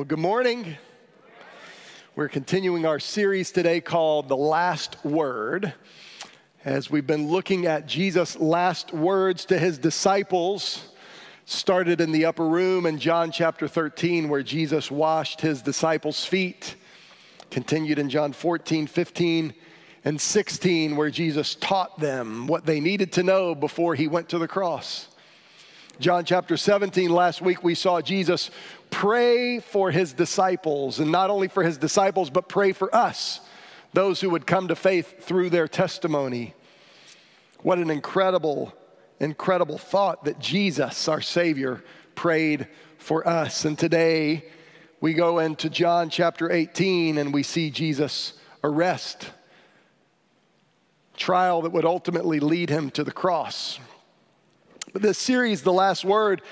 Well, good morning. We're continuing our series today called The Last Word. As we've been looking at Jesus' last words to his disciples, started in the upper room in John chapter 13, where Jesus washed his disciples' feet, continued in John 14, 15, and 16, where Jesus taught them what they needed to know before he went to the cross. John chapter 17, last week we saw Jesus pray for his disciples, and not only for his disciples, but pray for us, those who would come to faith through their testimony. What an incredible, incredible thought that Jesus, our Savior, prayed for us. And today we go into John chapter 18 and we see Jesus' arrest, trial that would ultimately lead him to the cross. This series, The Last Word,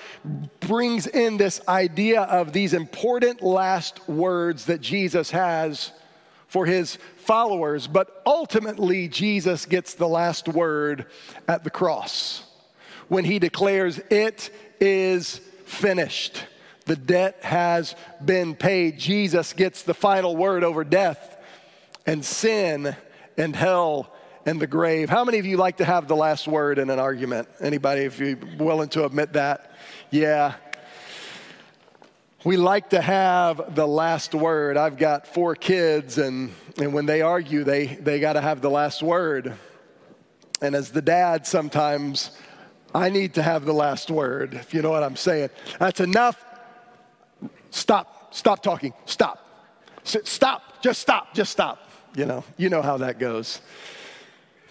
brings in this idea of these important last words that Jesus has for his followers, but ultimately, Jesus gets the last word at the cross when he declares, It is finished. The debt has been paid. Jesus gets the final word over death and sin and hell and the grave. How many of you like to have the last word in an argument? Anybody, if you're willing to admit that? Yeah. We like to have the last word. I've got four kids, and, and when they argue, they, they got to have the last word. And as the dad, sometimes I need to have the last word, if you know what I'm saying. That's enough. Stop. Stop talking. Stop. Stop. Just stop. Just stop. You know, you know how that goes.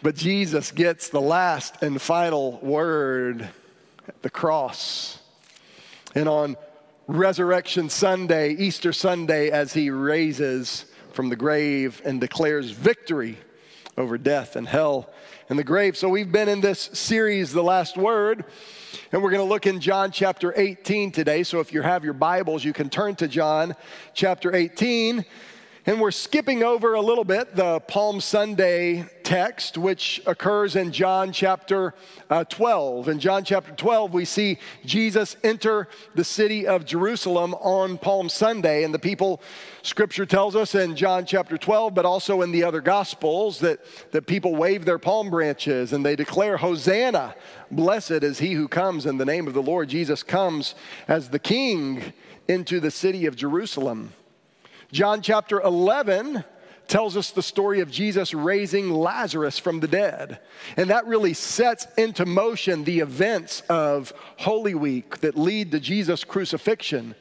But Jesus gets the last and final word at the cross. And on Resurrection Sunday, Easter Sunday, as he raises from the grave and declares victory over death and hell and the grave. So we've been in this series, The Last Word, and we're going to look in John chapter 18 today. So if you have your Bibles, you can turn to John chapter 18. And we're skipping over a little bit the Palm Sunday text, which occurs in John chapter uh, 12. In John chapter 12, we see Jesus enter the city of Jerusalem on Palm Sunday. And the people, scripture tells us in John chapter 12, but also in the other gospels, that, that people wave their palm branches and they declare, Hosanna, blessed is he who comes in the name of the Lord. Jesus comes as the king into the city of Jerusalem. John chapter 11 tells us the story of Jesus raising Lazarus from the dead. And that really sets into motion the events of Holy Week that lead to Jesus' crucifixion.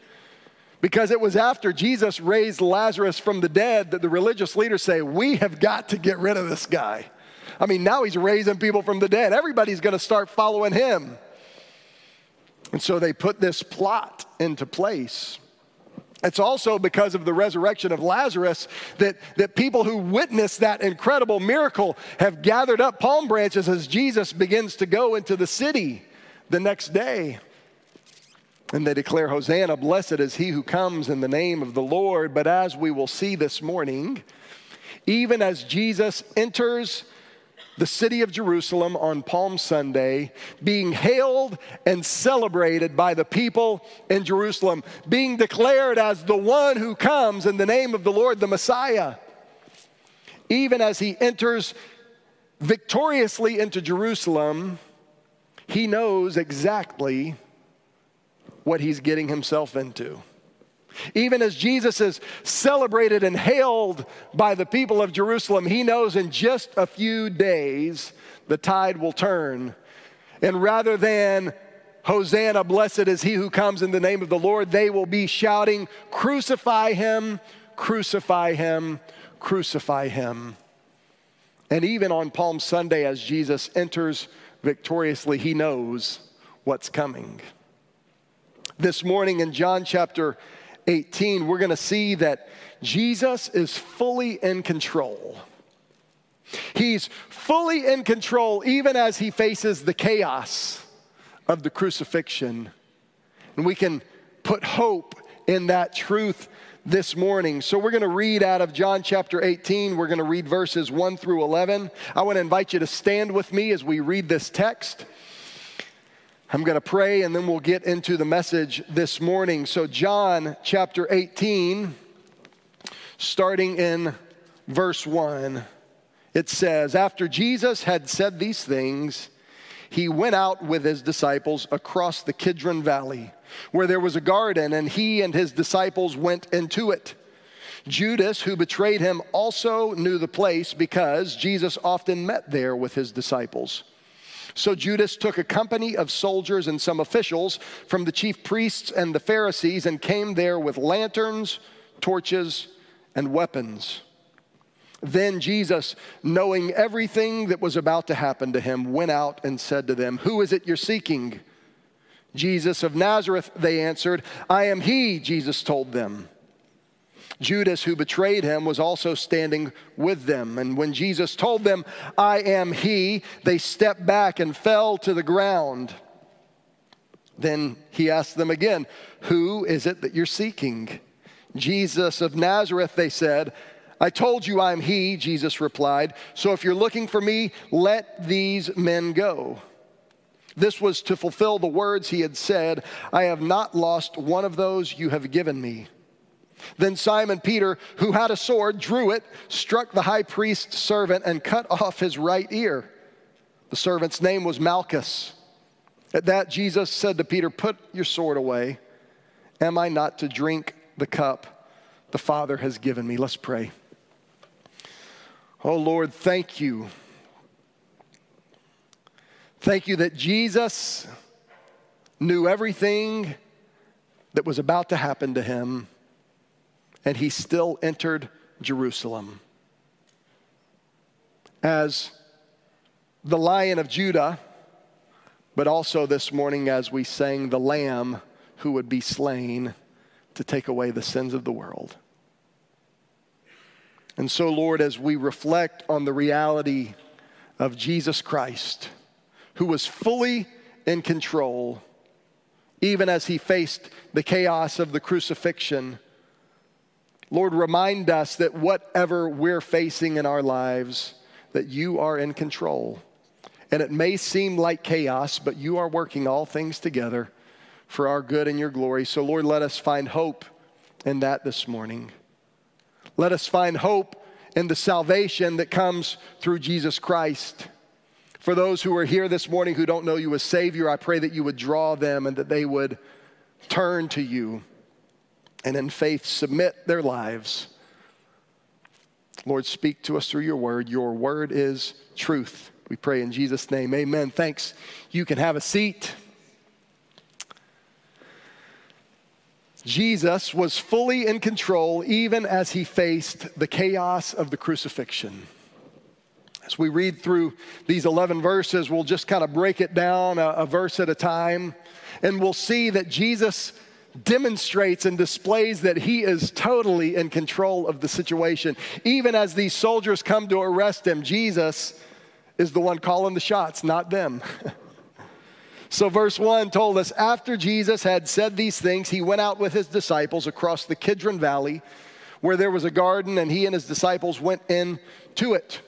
Because it was after Jesus raised Lazarus from the dead that the religious leaders say, We have got to get rid of this guy. I mean, now he's raising people from the dead. Everybody's going to start following him. And so they put this plot into place. It's also because of the resurrection of Lazarus that, that people who witnessed that incredible miracle have gathered up palm branches as Jesus begins to go into the city the next day. And they declare, Hosanna, blessed is he who comes in the name of the Lord. But as we will see this morning, even as Jesus enters the city of Jerusalem on Palm Sunday, being hailed and celebrated by the people in Jerusalem, being declared as the one who comes in the name of the Lord, the Messiah. Even as he enters victoriously into Jerusalem, he knows exactly what he's getting himself into. Even as Jesus is celebrated and hailed by the people of Jerusalem, he knows in just a few days the tide will turn. And rather than Hosanna, blessed is he who comes in the name of the Lord, they will be shouting, Crucify him, crucify him, crucify him. And even on Palm Sunday, as Jesus enters victoriously, he knows what's coming. This morning in John chapter 18, we're going to see that Jesus is fully in control. He's fully in control even as he faces the chaos of the crucifixion. And we can put hope in that truth this morning. So we're going to read out of John chapter 18. We're going to read verses 1 through 11. I want to invite you to stand with me as we read this text. I'm going to pray and then we'll get into the message this morning. So, John chapter 18, starting in verse 1, it says, After Jesus had said these things, he went out with his disciples across the Kidron Valley, where there was a garden, and he and his disciples went into it. Judas, who betrayed him, also knew the place because Jesus often met there with his disciples. So Judas took a company of soldiers and some officials from the chief priests and the Pharisees and came there with lanterns, torches, and weapons. Then Jesus, knowing everything that was about to happen to him, went out and said to them, Who is it you're seeking? Jesus of Nazareth, they answered. I am he, Jesus told them. Judas, who betrayed him, was also standing with them. And when Jesus told them, I am he, they stepped back and fell to the ground. Then he asked them again, Who is it that you're seeking? Jesus of Nazareth, they said. I told you I'm he, Jesus replied. So if you're looking for me, let these men go. This was to fulfill the words he had said I have not lost one of those you have given me. Then Simon Peter, who had a sword, drew it, struck the high priest's servant, and cut off his right ear. The servant's name was Malchus. At that, Jesus said to Peter, Put your sword away. Am I not to drink the cup the Father has given me? Let's pray. Oh Lord, thank you. Thank you that Jesus knew everything that was about to happen to him, and he still entered Jerusalem. As the lion of Judah, but also this morning as we sang the lamb who would be slain to take away the sins of the world. And so, Lord, as we reflect on the reality of Jesus Christ, who was fully in control, even as he faced the chaos of the crucifixion, Lord, remind us that whatever we're facing in our lives, that you are in control. And it may seem like chaos, but you are working all things together for our good and your glory. So, Lord, let us find hope in that this morning. Let us find hope in the salvation that comes through Jesus Christ. For those who are here this morning who don't know you as Savior, I pray that you would draw them and that they would turn to you and in faith submit their lives. Lord, speak to us through your word. Your word is truth. We pray in Jesus' name. Amen. Thanks. You can have a seat. Jesus was fully in control even as he faced the chaos of the crucifixion. As we read through these 11 verses, we'll just kind of break it down a, a, verse at a time, and we'll see that Jesus demonstrates and displays that he is totally in control of the situation. Even as these soldiers come to arrest him, Jesus is the one calling the shots, not them. So, verse 1 told us after Jesus had said these things, he went out with his disciples across the Kidron Valley, where there was a garden, and he and his disciples went in to it.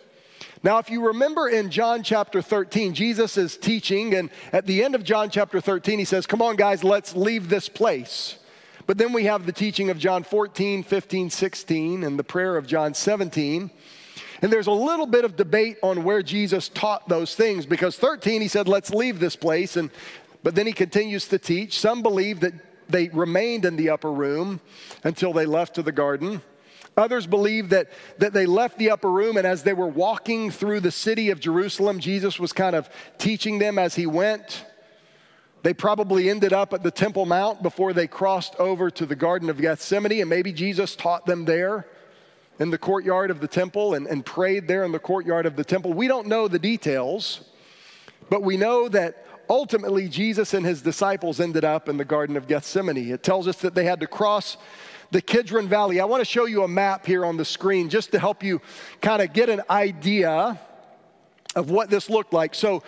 Now, if you remember in John chapter 13, Jesus is teaching, and at the end of John chapter 13, he says, Come on, guys, let's leave this place. But then we have the teaching of John 14, 15, 16, and the prayer of John 17. And there's a little bit of debate on where Jesus taught those things because 13 he said, let's leave this place. And, but then he continues to teach. Some believe that they remained in the upper room until they left to the garden. Others believe that, that they left the upper room, and as they were walking through the city of Jerusalem, Jesus was kind of teaching them as he went. They probably ended up at the Temple Mount before they crossed over to the Garden of Gethsemane, and maybe Jesus taught them there in the courtyard of the temple and, and prayed there in the courtyard of the temple. We don't know the details, but we know that ultimately Jesus and his disciples ended up in the Garden of Gethsemane. It tells us that they had to cross the Kidron Valley. I want to show you a map here on the screen just to help you kind of get an idea of what this looked like. So,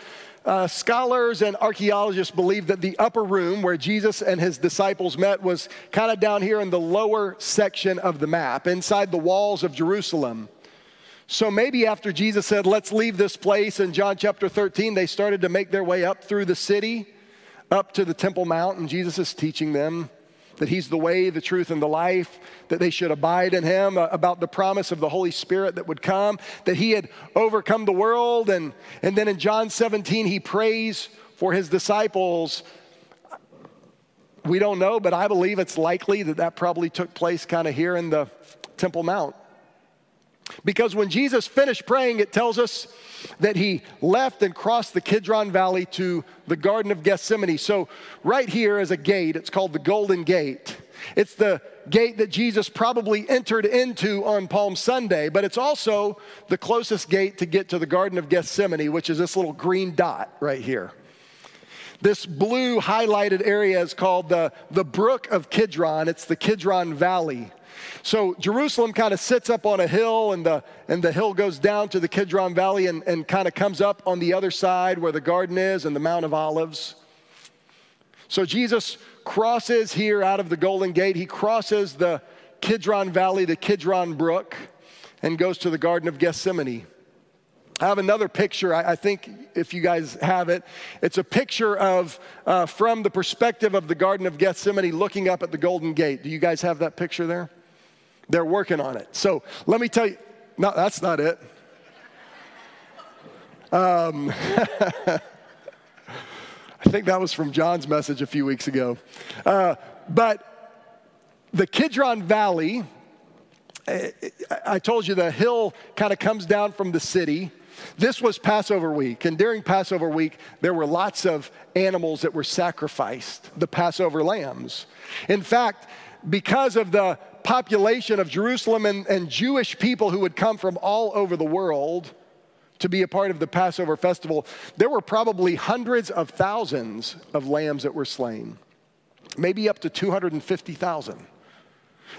uh, scholars and archaeologists believe that the upper room where Jesus and his disciples met was kind of down here in the lower section of the map, inside the walls of Jerusalem. So maybe after Jesus said, Let's leave this place in John chapter 13, they started to make their way up through the city up to the Temple Mount, and Jesus is teaching them that He's the way, the truth, and the life, that they should abide in Him, uh, about the promise of the Holy Spirit that would come, that He had overcome the world. And, and then in John 17, He prays for His disciples. We don't know, but I believe it's likely that that probably took place kind of here in the Temple Mount. Because when Jesus finished praying, it tells us that he left and crossed the Kidron Valley to the Garden of Gethsemane. So, right here is a gate. It's called the Golden Gate. It's the gate that Jesus probably entered into on Palm Sunday, but it's also the closest gate to get to the Garden of Gethsemane, which is this little green dot right here. This blue highlighted area is called the, the Brook of Kidron. It's the Kidron Valley. So Jerusalem kind of sits up on a hill, and the, and the hill goes down to the Kidron Valley and, and kind of comes up on the other side where the garden is and the Mount of Olives. So Jesus crosses here out of the Golden Gate. He crosses the Kidron Valley, the Kidron Brook, and goes to the Garden of Gethsemane. I have another picture. I, think if you guys have it, it's a picture of uh, from the perspective of the Garden of Gethsemane looking up at the Golden Gate. Do you guys have that picture there? They're working on it. So let me tell you, no, that's not it. Um, I think that was from John's message a few weeks ago. Uh, but the Kidron Valley, I told you the hill kind of comes down from the city. This was Passover week, and during Passover week, there were lots of animals that were sacrificed, the Passover lambs. In fact, because of the population of Jerusalem and, and Jewish people who would come from all over the world to be a part of the Passover festival, there were probably hundreds of thousands of lambs that were slain, maybe up to 250,000.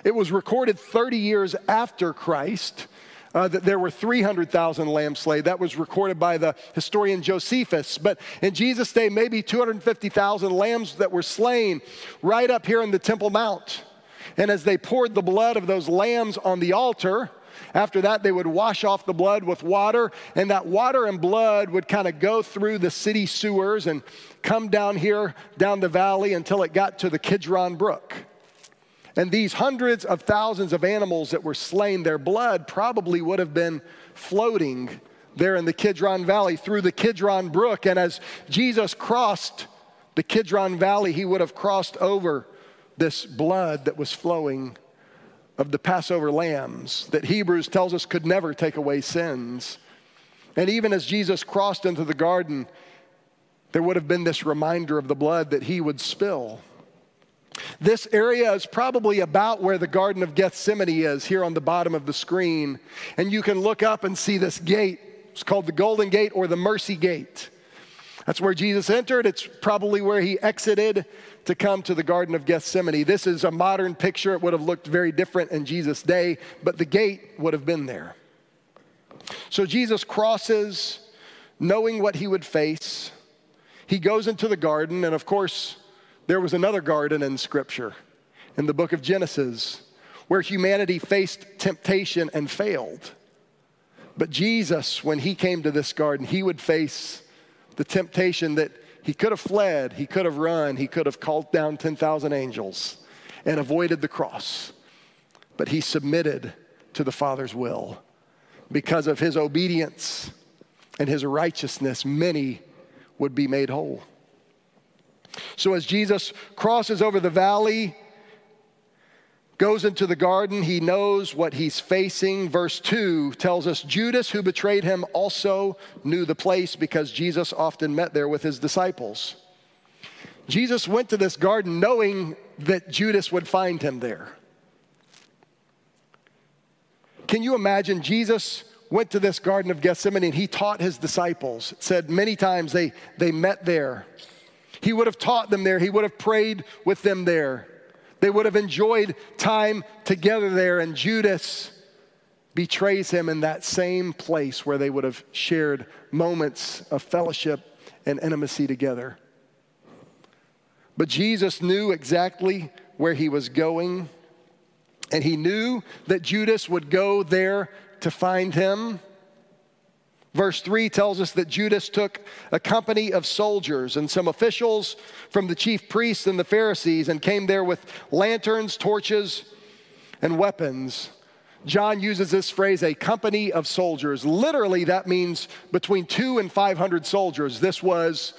It was recorded 30 years after Christ uh, that there were 300,000 lambs slain. That was recorded by the historian Josephus. But in Jesus' day, maybe 250,000 lambs that were slain right up here in the Temple Mount. And as they poured the blood of those lambs on the altar, after that, they would wash off the blood with water, and that water and blood would kind of go through the city sewers and come down here, down the valley, until it got to the Kidron Brook. And these hundreds of thousands of animals that were slain, their blood probably would have been floating there in the Kidron Valley through the Kidron Brook. And as Jesus crossed the Kidron Valley, he would have crossed over this blood that was flowing of the Passover lambs that Hebrews tells us could never take away sins. And even as Jesus crossed into the garden, there would have been this reminder of the blood that he would spill. This area is probably about where the Garden of Gethsemane is, here on the bottom of the screen. And you can look up and see this gate. It's called the Golden Gate or the Mercy Gate. That's where Jesus entered. It's probably where he exited to come to the Garden of Gethsemane. This is a modern picture. It would have looked very different in Jesus' day, but the gate would have been there. So Jesus crosses, knowing what he would face. He goes into the garden, and of course, there was another garden in Scripture, in the book of Genesis, where humanity faced temptation and failed. But Jesus, when he came to this garden, he would face the temptation that he could have fled, he could have run, he could have called down 10,000 angels and avoided the cross. But he submitted to the Father's will. Because of his obedience and his righteousness, many would be made whole. So as Jesus crosses over the valley, goes into the garden, he knows what he's facing. Verse 2 tells us Judas, who betrayed him, also knew the place because Jesus often met there with his disciples. Jesus went to this garden knowing that Judas would find him there. Can you imagine Jesus went to this garden of Gethsemane and he taught his disciples? It said many times they, they met there. He would have taught them there, he would have prayed with them there. They would have enjoyed time together there, and Judas betrays him in that same place where they would have shared moments of fellowship and intimacy together. But Jesus knew exactly where he was going, and he knew that Judas would go there to find him. Verse 3 tells us that Judas took a company of soldiers and some officials from the chief priests and the Pharisees and came there with lanterns, torches, and weapons. John uses this phrase, a company of soldiers. Literally, that means between two and 500 soldiers. This was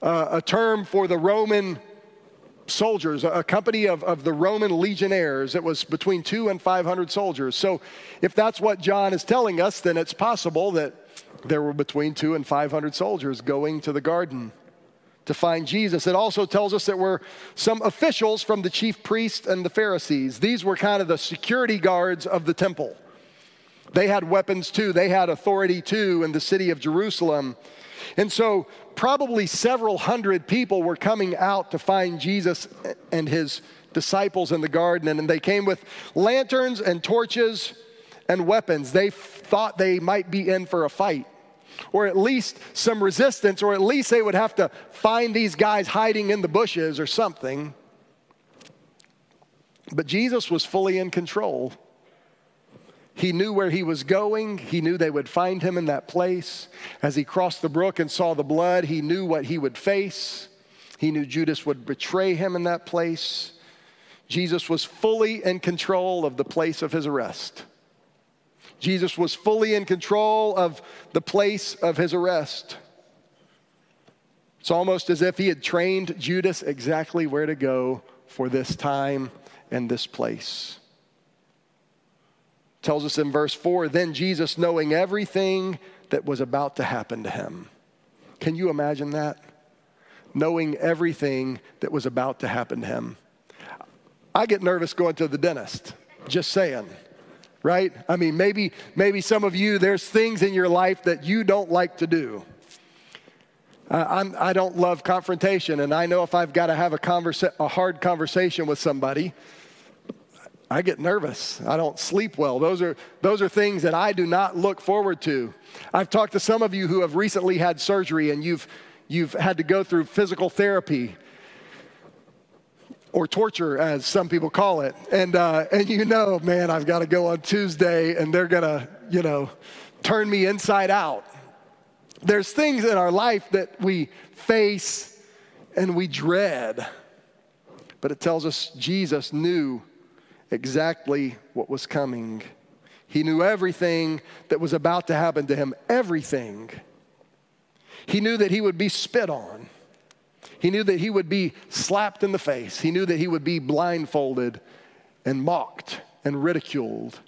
uh, a term for the Roman soldiers, a company of, of the Roman legionnaires. It was between two and 500 soldiers. So, if that's what John is telling us, then it's possible that there were between two and 500 soldiers going to the garden to find Jesus. It also tells us that were some officials from the chief priests and the Pharisees. These were kind of the security guards of the temple. They had weapons too, they had authority too in the city of Jerusalem. And so, probably several hundred people were coming out to find Jesus and his disciples in the garden. And they came with lanterns and torches and weapons. They thought they might be in for a fight or at least some resistance, or at least they would have to find these guys hiding in the bushes or something. But Jesus was fully in control. He knew where he was going. He knew they would find him in that place. As he crossed the brook and saw the blood, he knew what he would face. He knew Judas would betray him in that place. Jesus was fully in control of the place of his arrest. Jesus was fully in control of the place of his arrest. It's almost as if he had trained Judas exactly where to go for this time and this place. tells us in verse 4 then Jesus, knowing everything that was about to happen to him. Can you imagine that? Knowing everything that was about to happen to him. I get nervous going to the dentist, just saying right? I mean, maybe, maybe some of you, there's things in your life that you don't like to do. Uh, I'm, I do not love confrontation, and I know if I've got to have a, conversa- a hard conversation with somebody, I get nervous. I don't sleep well. Those are, those are things that I do not look forward to. I've talked to some of you who have recently had surgery and you've, you've had to go through physical therapy or torture, as some people call it. And, uh, and you know, man, I've got to go on Tuesday and they're going to, you know, turn me inside out. There's things in our life that we face and we dread. But it tells us Jesus knew exactly what was coming. He knew everything that was about to happen to him, everything. He knew that he would be spit on. He knew that he would be slapped in the face. He knew that he would be blindfolded and mocked and ridiculed.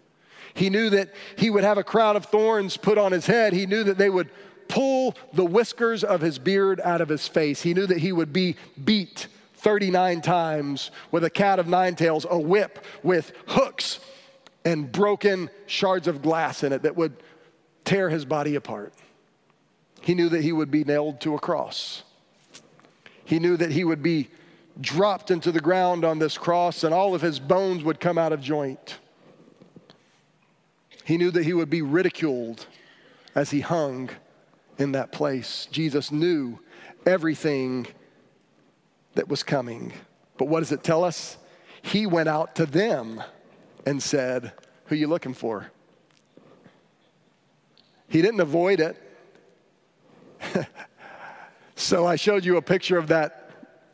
He knew that he would have a crown of thorns put on his head. He knew that they would pull the whiskers of his beard out of his face. He knew that he would be beat 39 times with a cat of nine tails, a whip with hooks and broken shards of glass in it that would tear his body apart. He knew that he would be nailed to a cross. He knew that he would be dropped into the ground on this cross and all of his bones would come out of joint. He knew that he would be ridiculed as he hung in that place. Jesus knew everything that was coming. But what does it tell us? He went out to them and said, Who are you looking for? He didn't avoid it. So I showed you a picture of that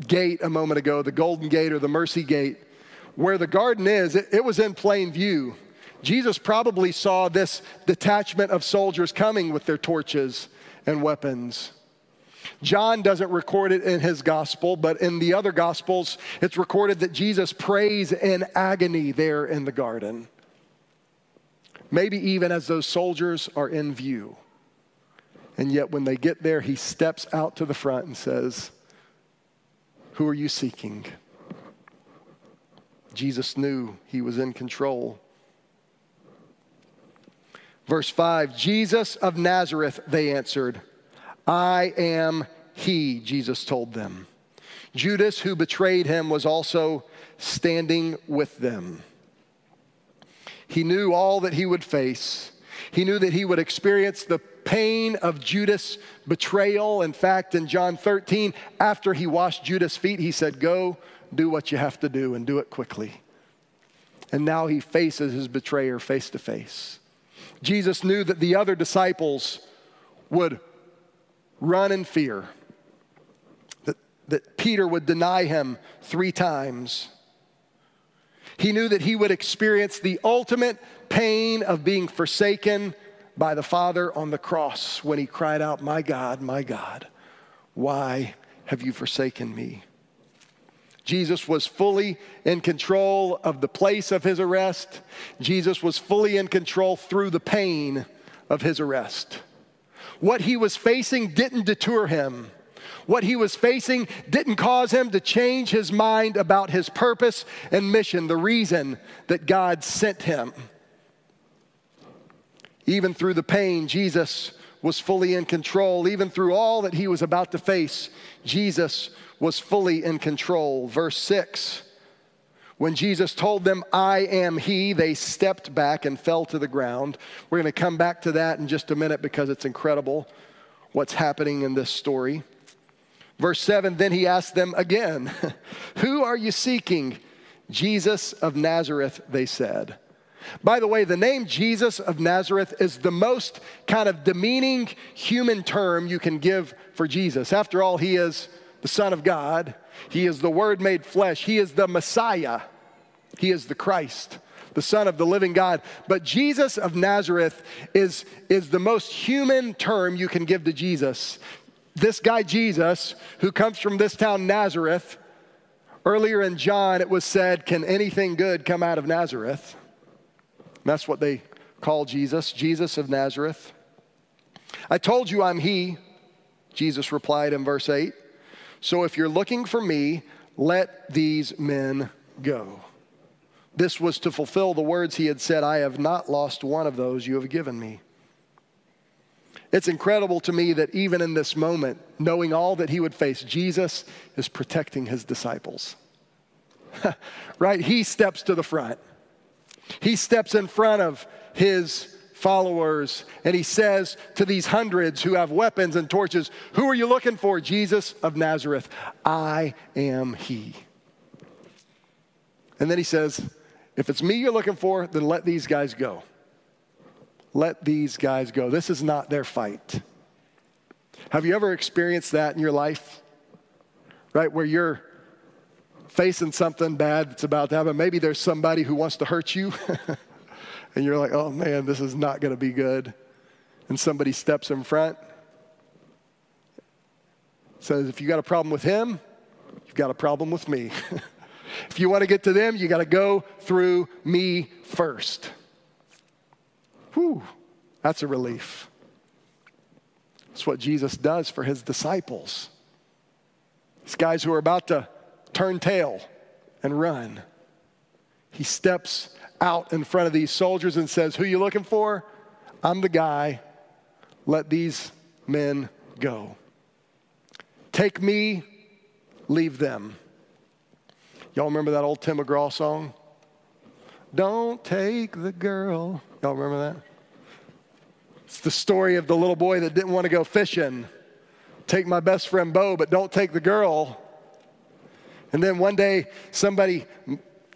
gate a moment ago, the Golden Gate or the Mercy Gate. Where the garden is, it, it was in plain view. Jesus probably saw this detachment of soldiers coming with their torches and weapons. John doesn't record it in his gospel, but in the other gospels, it's recorded that Jesus prays in agony there in the garden. Maybe even as those soldiers are in view. And yet, when they get there, he steps out to the front and says, Who are you seeking? Jesus knew he was in control. Verse 5 Jesus of Nazareth, they answered, I am he, Jesus told them. Judas, who betrayed him, was also standing with them. He knew all that he would face. He knew that he would experience the pain of Judas' betrayal. In fact, in John 13, after he washed Judas' feet, he said, Go do what you have to do and do it quickly. And now he faces his betrayer face to face. Jesus knew that the other disciples would run in fear, that, that Peter would deny him three times. He knew that he would experience the ultimate pain of being forsaken by the Father on the cross when he cried out, My God, my God, why have you forsaken me? Jesus was fully in control of the place of his arrest. Jesus was fully in control through the pain of his arrest. What he was facing didn't deter him. What he was facing didn't cause him to change his mind about his purpose and mission, the reason that God sent him. Even through the pain, Jesus was fully in control. Even through all that he was about to face, Jesus was fully in control. Verse 6 When Jesus told them, I am he, they stepped back and fell to the ground. We're going to come back to that in just a minute because it's incredible what's happening in this story. Verse 7 Then he asked them again, Who are you seeking? Jesus of Nazareth, they said. By the way, the name Jesus of Nazareth is the most kind of demeaning human term you can give for Jesus. After all, he is the Son of God, he is the Word made flesh, he is the Messiah, he is the Christ. The Son of the living God. But Jesus of Nazareth is, is the most human term you can give to Jesus. This guy, Jesus, who comes from this town, Nazareth, earlier in John, it was said, Can anything good come out of Nazareth? That's what they call Jesus, Jesus of Nazareth. I told you I'm He, Jesus replied in verse 8. So if you're looking for me, let these men go. This was to fulfill the words he had said, I have not lost one of those you have given me. It's incredible to me that even in this moment, knowing all that he would face, Jesus is protecting his disciples. right? He steps to the front. He steps in front of his followers and he says to these hundreds who have weapons and torches, Who are you looking for? Jesus of Nazareth. I am he. And then he says, If it's me you're looking for, then let these guys go. Let these guys go. This is not their fight. Have you ever experienced that in your life? Right? Where you're facing something bad that's about to happen. Maybe there's somebody who wants to hurt you, and you're like, oh man, this is not going to be good. And somebody steps in front, says, if you got a problem with him, you've got a problem with me. if you want to get to them, you got to go through me first. Whew, that's a relief. That's what Jesus does for his disciples. These guys who are about to turn tail and run. He steps out in front of these soldiers and says, Who you looking for? I'm the guy. Let these men go. Take me, leave them. Y'all remember that old Tim McGraw song? Don't take the girl. Y'all remember that? It's the story of the little boy that didn't want to go fishing. Take my best friend Bo, but don't take the girl. And then one day, somebody,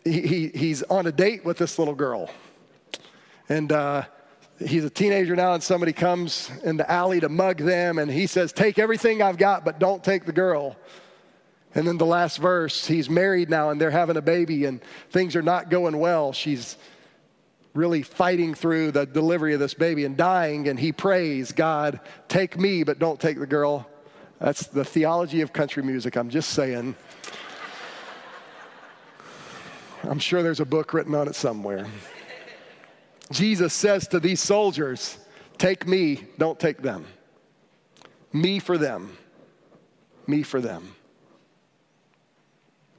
he, he, he's on a date with this little girl. And uh, he's a teenager now, and somebody comes in the alley to mug them, and he says, Take everything I've got, but don't take the girl. And then the last verse, he's married now, and they're having a baby, and things are not going well. She's really fighting through the delivery of this baby and dying, and he prays, God, take me, but don't take the girl. That's the theology of country music, I'm just saying. I'm sure there's a book written on it somewhere. Jesus says to these soldiers, Take me, don't take them. Me for them. Me for them.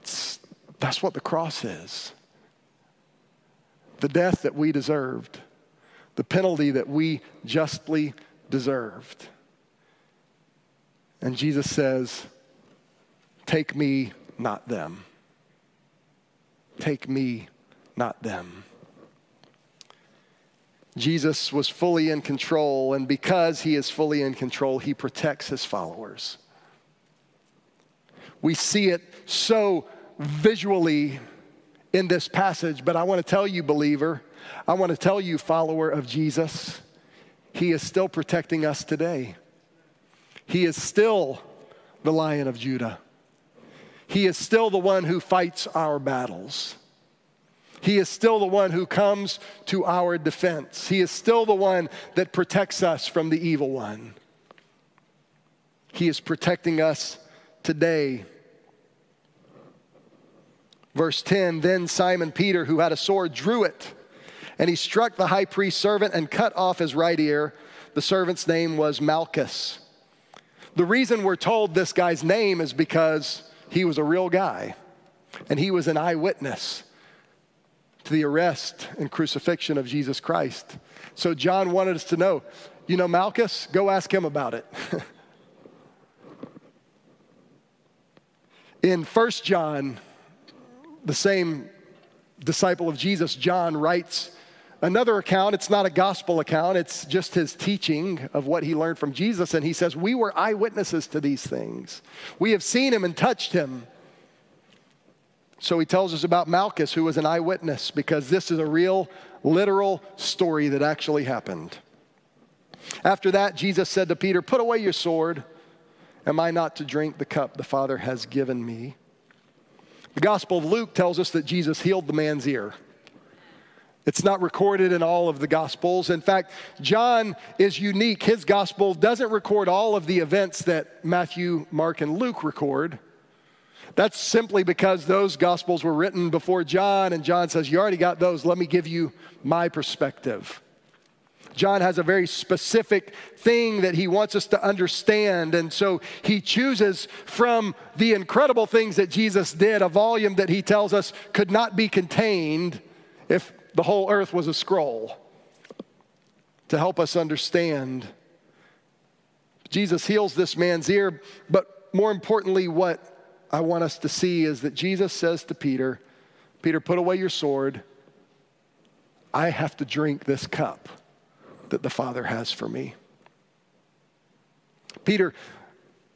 It's, that's what the cross is. The death that we deserved, the penalty that we justly deserved. And Jesus says, Take me, not them. Take me, not them. Jesus was fully in control, and because he is fully in control, he protects his followers. We see it so visually in this passage, but I want to tell you, believer, I want to tell you, follower of Jesus, he is still protecting us today. He is still the lion of Judah. He is still the one who fights our battles. He is still the one who comes to our defense. He is still the one that protects us from the evil one. He is protecting us today. Verse 10 Then Simon Peter, who had a sword, drew it, and he struck the high priest's servant and cut off his right ear. The servant's name was Malchus. The reason we're told this guy's name is because he was a real guy and he was an eyewitness to the arrest and crucifixion of Jesus Christ. So John wanted us to know, you know, Malchus, go ask him about it. In First John, the same disciple of Jesus, John, writes another account. It's not a gospel account, it's just his teaching of what he learned from Jesus. And he says, We were eyewitnesses to these things. We have seen him and touched him. So he tells us about Malchus, who was an eyewitness, because this is a real, literal story that actually happened. After that, Jesus said to Peter, Put away your sword. Am I not to drink the cup the Father has given me? The Gospel of Luke tells us that Jesus healed the man's ear. It's not recorded in all of the Gospels. In fact, John is unique. His Gospel doesn't record all of the events that Matthew, Mark, and Luke record. That's simply because those Gospels were written before John, and John says, You already got those. Let me give you my perspective. John has a very specific thing that he wants us to understand. And so he chooses from the incredible things that Jesus did, a volume that he tells us could not be contained if the whole earth was a scroll, to help us understand. Jesus heals this man's ear, but more importantly, what I want us to see is that Jesus says to Peter, Peter, put away your sword. I have to drink this cup that the Father has for me. Peter,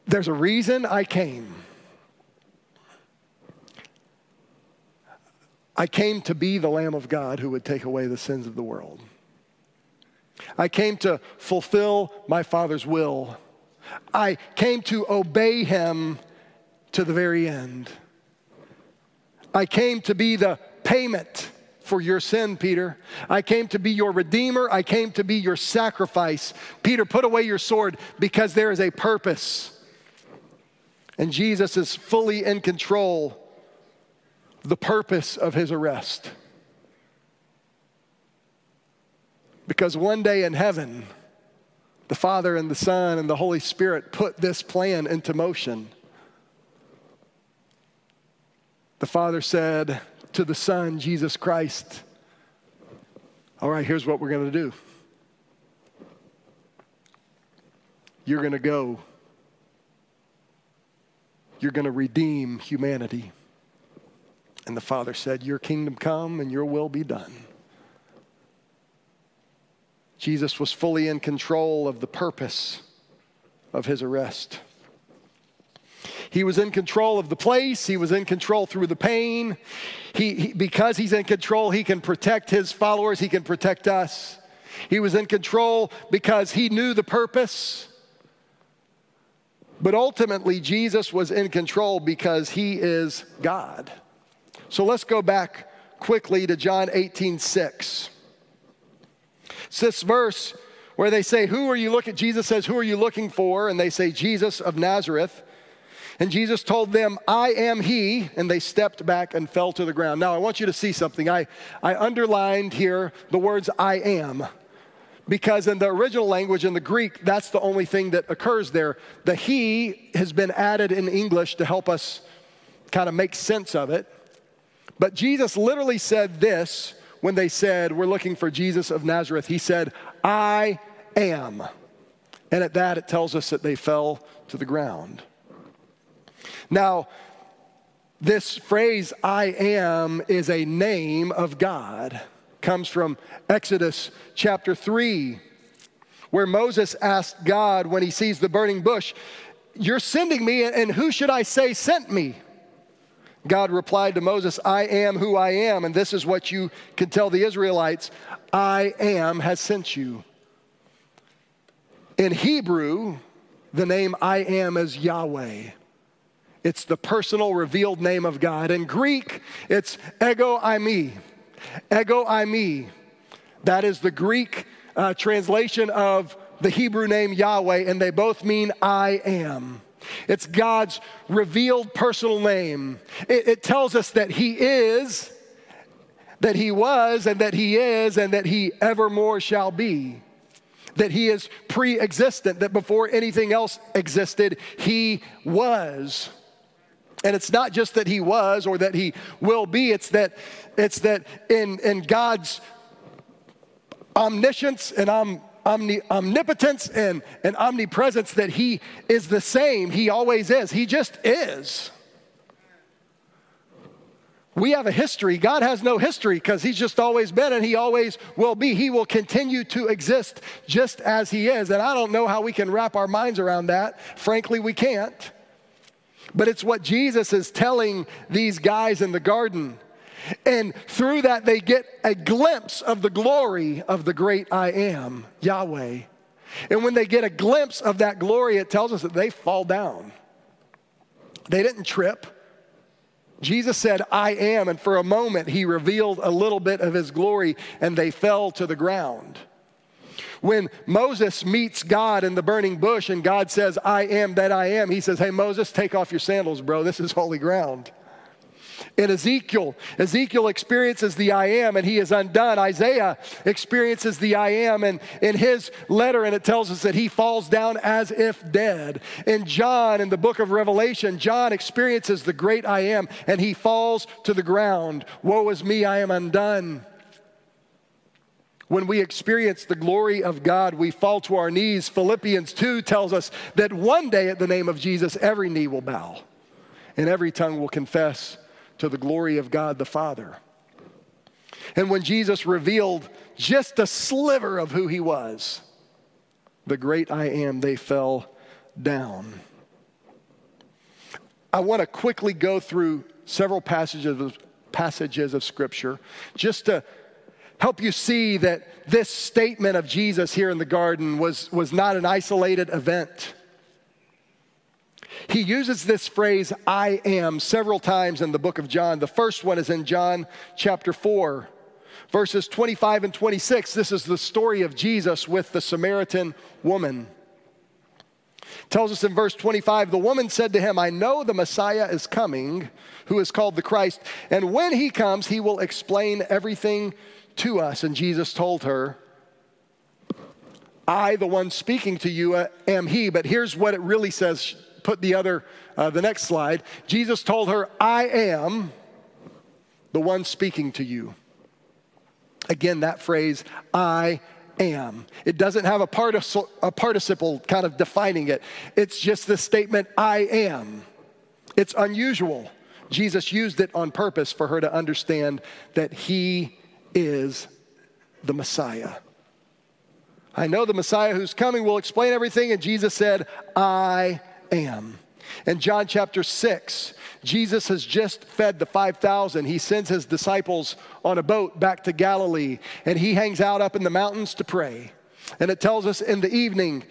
there's a reason I came. I came to be the Lamb of God who would take away the sins of the world. I came to fulfill my Father's will. I came to obey Him to the very end. I came to be the payment for your sin, Peter. I came to be your redeemer. I came to be your sacrifice. Peter, put away your sword because there is a purpose. And Jesus is fully in control the purpose of his arrest. Because one day in heaven, the Father and the Son and the Holy Spirit put this plan into motion. The Father said, to the Son, Jesus Christ. All right, here's what we're going to do you're going to go, you're going to redeem humanity. And the Father said, Your kingdom come and your will be done. Jesus was fully in control of the purpose of his arrest. He was in control of the place, he was in control through the pain. He, he, because he's in control, he can protect his followers, he can protect us. He was in control because he knew the purpose. But ultimately, Jesus was in control because he is God. So let's go back quickly to John 18 6. It's this verse where they say, Who are you looking? Jesus says, Who are you looking for? And they say, Jesus of Nazareth. And Jesus told them, I am he. And they stepped back and fell to the ground. Now, I want you to see something. I, I underlined here the words I am. Because in the original language, in the Greek, that's the only thing that occurs there. The he has been added in English to help us kind of make sense of it. But Jesus literally said this when they said, We're looking for Jesus of Nazareth. He said, I am. And at that, it tells us that they fell to the ground. Now, this phrase, I am, is a name of God. Comes from Exodus chapter 3, where Moses asked God when he sees the burning bush, You're sending me, and who should I say sent me? God replied to Moses, I am who I am, and this is what you can tell the Israelites I am has sent you. In Hebrew, the name I am is Yahweh. It's the personal revealed name of God. In Greek, it's ego eimi. Ego eimi. That is the Greek uh, translation of the Hebrew name Yahweh, and they both mean I am. It's God's revealed personal name. It, it tells us that He is, that He was, and that He is, and that He evermore shall be that he is pre existent, that before anything else existed, he was. And it's not just that he was or that he will be, it's that, it's that in, in God's omniscience and om, omni, omnipotence and, and omnipresence that he is the same. He always is. He just is. We have a history. God has no history because He's just always been and He always will be. He will continue to exist just as He is. And I don't know how we can wrap our minds around that. Frankly, we can't. But it's what Jesus is telling these guys in the garden. And through that, they get a glimpse of the glory of the great I am, Yahweh. And when they get a glimpse of that glory, it tells us that they fall down. They didn't trip. Jesus said, I am, and for a moment he revealed a little bit of his glory, and they fell to the ground. When Moses meets God in the burning bush and God says, I am that I am, he says, Hey, Moses, take off your sandals, bro. This is holy ground. In Ezekiel, Ezekiel experiences the I am and he is undone. Isaiah experiences the I am and in his letter, and it tells us that he falls down as if dead. In John, in the book of Revelation, John experiences the great I am and he falls to the ground. Woe is me, I am undone. When we experience the glory of God, we fall to our knees. Philippians 2 tells us that one day at the name of Jesus, every knee will bow and every tongue will confess to the glory of God the Father. And when Jesus revealed just a sliver of who he was, the great I am, they fell down. I want to quickly go through several passages of, passages of Scripture just to help you see that this statement of Jesus here in the garden was, was not an isolated event. He uses this phrase, I am, several times in the book of John. The first one is in John chapter 4, verses 25 and 26. This is the story of Jesus with the Samaritan woman. tells us in verse 25 the woman said to him, I know the Messiah is coming, who is called the Christ, and when he comes, he will explain everything to us. And Jesus told her, I, the one speaking to you, am he. But here's what it really says put the other, uh, the next slide. Jesus told her, I am the one speaking to you. Again, that phrase, I am. It doesn't have a, partic- a participle kind of defining it, it's just the statement, I am. It's unusual. Jesus used it on purpose for her to understand that he is the Messiah. I know the Messiah who's coming will explain everything, and Jesus said, I am. In John chapter 6, Jesus has just fed the 5,000. He sends his disciples on a boat back to Galilee, and he hangs out up in the mountains to pray. And it tells us in the evening,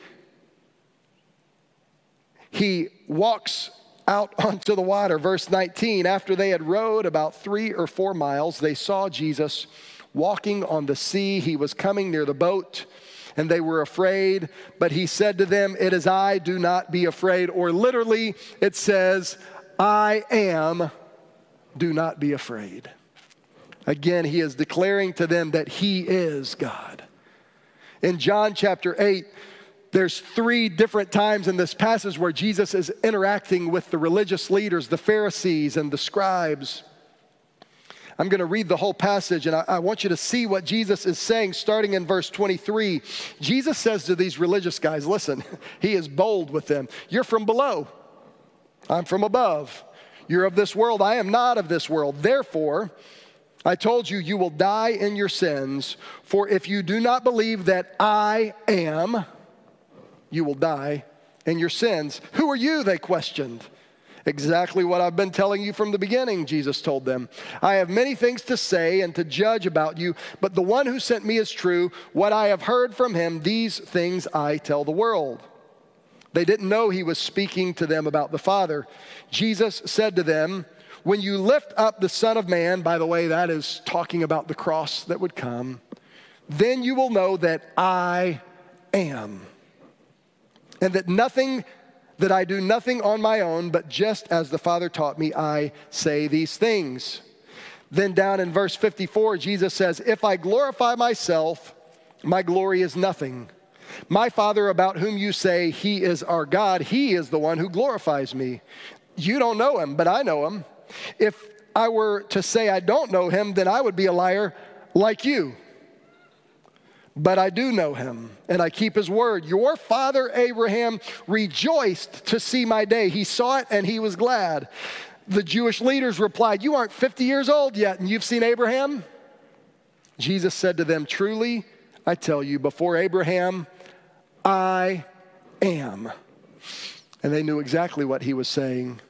he walks out onto the water. Verse 19 After they had rowed about three or four miles, they saw Jesus walking on the sea. He was coming near the boat and they were afraid. But he said to them, It is I, do not be afraid. Or literally, it says, I am, do not be afraid. Again, he is declaring to them that he is God. In John chapter 8, there's three different times in this passage where Jesus is interacting with the religious leaders, the Pharisees, and the scribes. I'm going to read the whole passage and I, I, want you to see what Jesus is saying starting in verse 23. Jesus says to these religious guys, Listen, he is bold with them. You're from below, I'm from above. You're of this world, I am not of this world. Therefore, I told you, you will die in your sins. For if you do not believe that I am, you will die in your sins. Who are you? They questioned. Exactly what I've been telling you from the beginning, Jesus told them. I have many things to say and to judge about you, but the one who sent me is true. What I have heard from him, these things I tell the world. They didn't know he was speaking to them about the Father. Jesus said to them, When you lift up the Son of Man, by the way, that is talking about the cross that would come, then you will know that I am. And that nothing, that I do nothing on my own, but just as the Father taught me, I say these things. Then down in verse 54, Jesus says, If I glorify myself, my glory is nothing. My Father, about whom you say he is our God, he is the one who glorifies me. You don't know him, but I know him. If I were to say I don't know him, then I would be a liar like you. But I do know him, and I keep his word. Your father Abraham rejoiced to see my day. He saw it and he was glad. The Jewish leaders replied, You aren't 50 years old yet, and you've seen Abraham? Jesus said to them, Truly, I tell you, before Abraham, I am. And they knew exactly what he was saying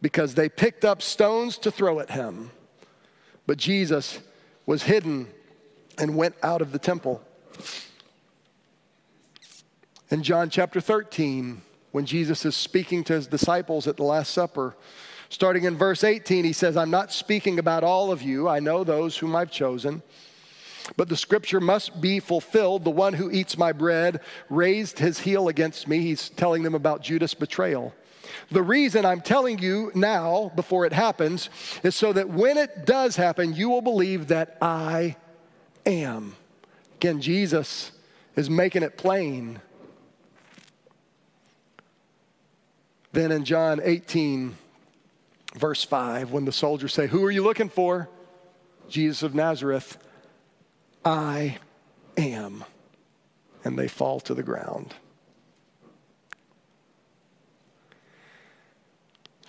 because they picked up stones to throw at him. But Jesus was hidden and went out of the temple. In John chapter 13, when Jesus is speaking to his disciples at the Last Supper, starting in verse 18, he says, I'm not speaking about all of you. I know those whom I've chosen. But the scripture must be fulfilled. The one who eats my bread raised his heel against me. He's telling them about Judas' betrayal. The reason I'm telling you now, before it happens, is so that when it does happen, you will believe that I am. Again, Jesus is making it plain. Then in John 18, verse 5, when the soldiers say, Who are you looking for? Jesus of Nazareth. I am. And they fall to the ground.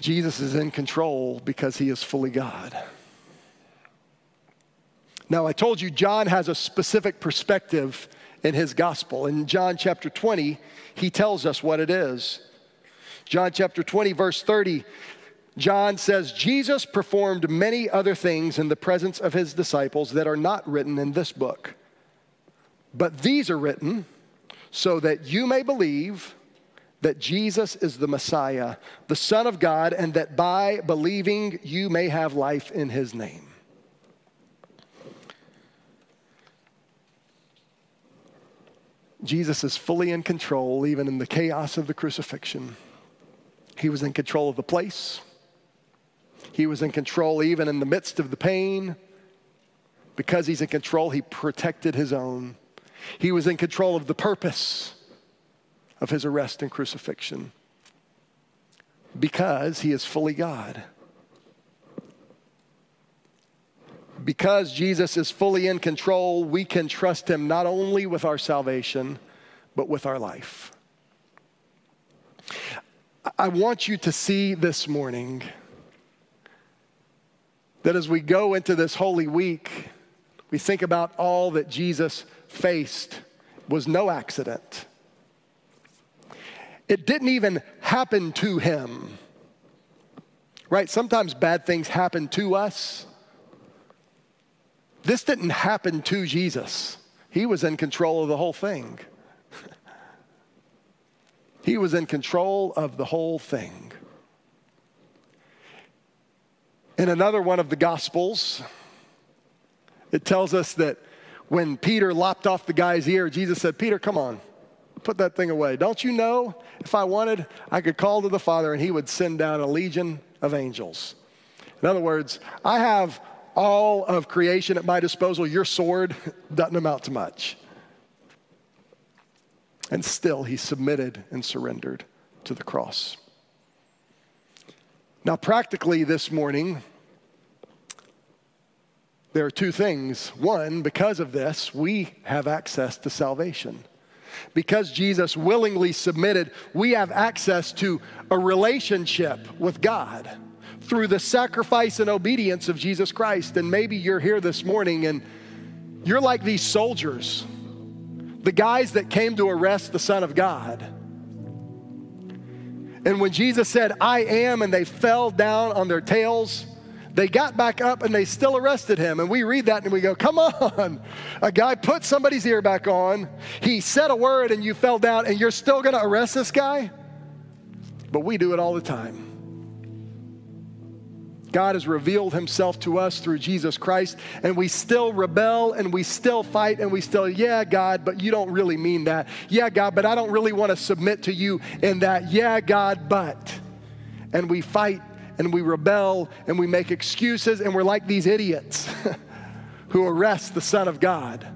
Jesus is in control because he is fully God. Now, I told you John has a specific perspective in his gospel. In John chapter 20, he tells us what it is. John chapter 20, verse 30, John says, Jesus performed many other things in the presence of his disciples that are not written in this book. But these are written so that you may believe that Jesus is the Messiah, the Son of God, and that by believing you may have life in his name. Jesus is fully in control, even in the chaos of the crucifixion. He was in control of the place, he was in control even in the midst of the pain. Because he's in control, he protected his own. He was in control of the purpose of his arrest and crucifixion. Because he is fully God. Because Jesus is fully in control, we can trust him not only with our salvation, but with our life. I want you to see this morning that as we go into this holy week, we think about all that Jesus faced was no accident. It didn't even happen to him. Right? Sometimes bad things happen to us. This didn't happen to Jesus. He was in control of the whole thing. he was in control of the whole thing. In another one of the Gospels, it tells us that when Peter lopped off the guy's ear, Jesus said, Peter, come on, put that thing away. Don't you know if I wanted, I could call to the Father and he would send down a legion of angels? In other words, I have all of creation at my disposal. Your sword doesn't amount to much. And still, he submitted and surrendered to the cross. Now, practically this morning, there are two things. One, because of this, we have access to salvation. Because Jesus willingly submitted, we have access to a relationship with God through the sacrifice and obedience of Jesus Christ. And maybe you're here this morning and you're like these soldiers, the guys that came to arrest the Son of God. And when Jesus said, I am, and they fell down on their tails, they got back up and they still arrested him. And we read that and we go, Come on. A guy put somebody's ear back on. He said a word and you fell down and you're still going to arrest this guy? but we do it all the time. God has revealed himself to us through Jesus Christ, and we still rebel and we still fight and we still, yeah, God, but you don't really mean that. Yeah, God, but I don't really want to submit to you in that. Yeah, God, but. And we fight and we rebel and we make excuses and we're like these idiots who arrest the Son of God.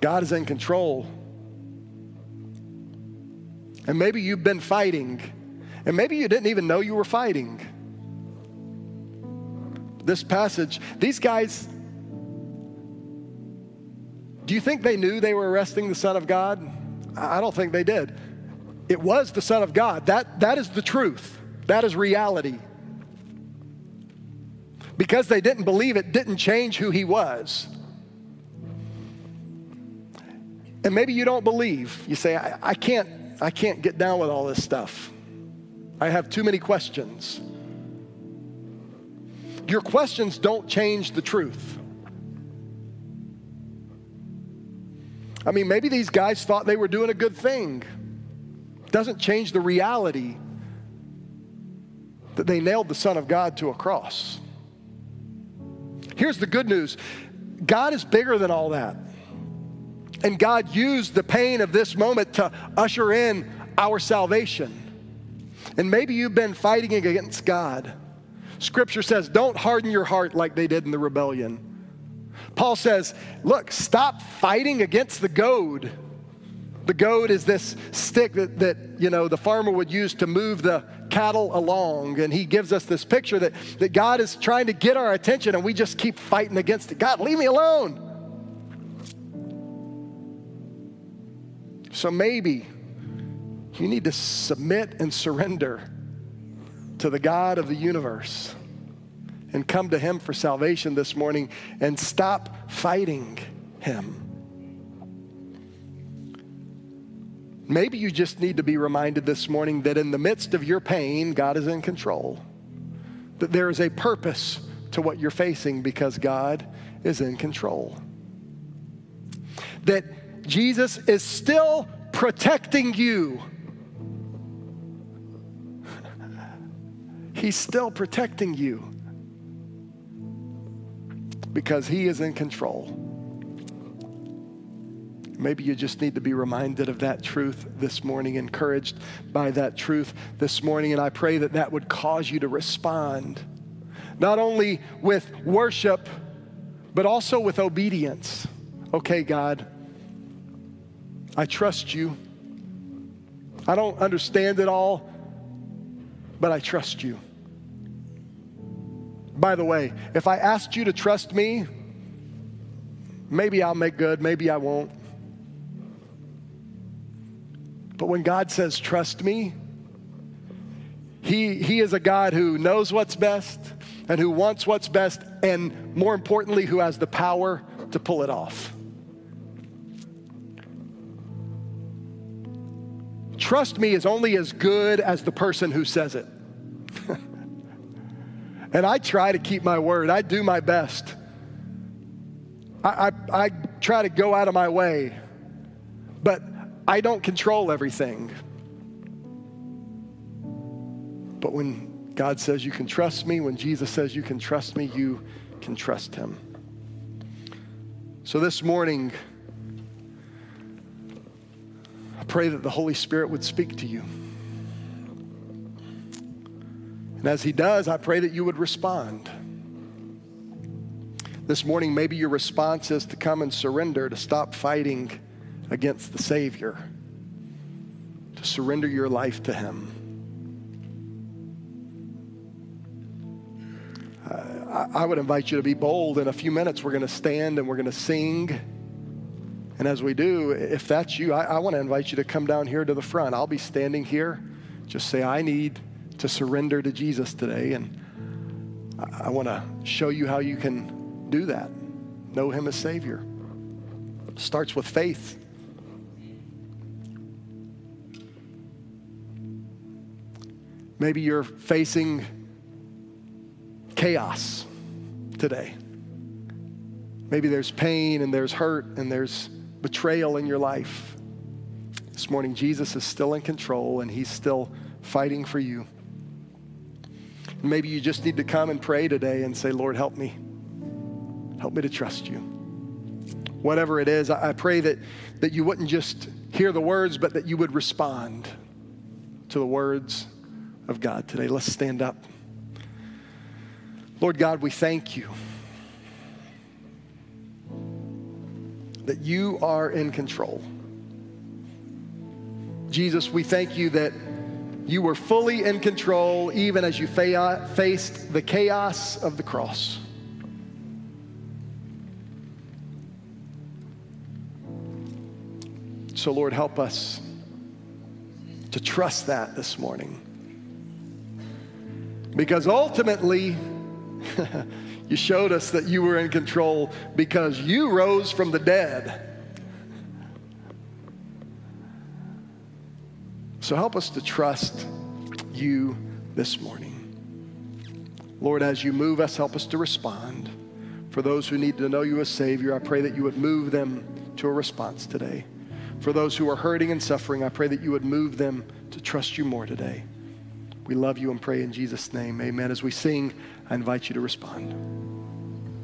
God is in control. And maybe you've been fighting, and maybe you didn't even know you were fighting. This passage, these guys, do you think they knew they were arresting the Son of God? I don't think they did. It was the Son of God. That, that is the truth, that is reality. Because they didn't believe it, didn't change who he was. And maybe you don't believe. You say, I, I, can't, I can't get down with all this stuff. I have too many questions. Your questions don't change the truth. I mean, maybe these guys thought they were doing a good thing. Doesn't change the reality that they nailed the Son of God to a cross. Here's the good news God is bigger than all that. And God used the pain of this moment to usher in our salvation. And maybe you've been fighting against God. Scripture says, don't harden your heart like they did in the rebellion. Paul says, look, stop fighting against the goad. The goad is this stick that, that you know the farmer would use to move the cattle along. And he gives us this picture that, that God is trying to get our attention and we just keep fighting against it. God, leave me alone. So maybe you need to submit and surrender to the God of the universe and come to Him for salvation this morning and stop fighting Him. Maybe you just need to be reminded this morning that in the midst of your pain, God is in control, that there is a purpose to what you're facing because God is in control. That Jesus is still protecting you. He's still protecting you because He is in control. Maybe you just need to be reminded of that truth this morning, encouraged by that truth this morning. And I pray that that would cause you to respond, not only with worship, but also with obedience. Okay, God, I trust you. I don't understand it all, but I trust you. By the way, if I asked you to trust me, maybe I'll make good, maybe I won't. But when God says, trust me, he, he is a God who knows what's best and who wants what's best, and more importantly, who has the power to pull it off. Trust me is only as good as the person who says it. And I try to keep my word, I do my best. I, I, I try to go out of my way, but I don't control everything. But when God says you can trust me, when Jesus says you can trust me, you can trust him. So this morning, I pray that the Holy Spirit would speak to you. And as He does, I pray that you would respond. This morning, maybe your response is to come and surrender, to stop fighting against the Savior, to surrender your life to Him. Uh, I would invite you to be bold. In a few minutes, we're going to stand and we're going to sing. And as we do, if that's you, I, I want to invite you to come down here to the front. I'll be standing here. Just say, I need to surrender to Jesus today. And I, I want to show you how you can do that. Know Him as Savior. Starts with faith. Maybe you're facing chaos today. Maybe there's pain and there's hurt and there's betrayal in your life. This morning, Jesus is still in control and he's still fighting for you. Maybe you just need to come and pray today and say, Lord, help me. Help me to trust you. Whatever it is, I pray that, that you wouldn't just hear the words, but that you would respond to the words of God today. Let's stand up. Lord God, we thank you that you are in control. Jesus, we thank you that you were fully in control even as you fa- faced the chaos of the cross. So, Lord, help us to trust that this morning. Because ultimately, you showed us that you were in control because you rose from the dead. So help us to trust you this morning. Lord, as you move us, help us to respond. For those who need to know you as Savior, I pray that you would move them to a response today. For those who are hurting and suffering, I pray that you would move them to trust you more today. We love you and pray in Jesus' name. Amen. As we sing, I invite you to respond.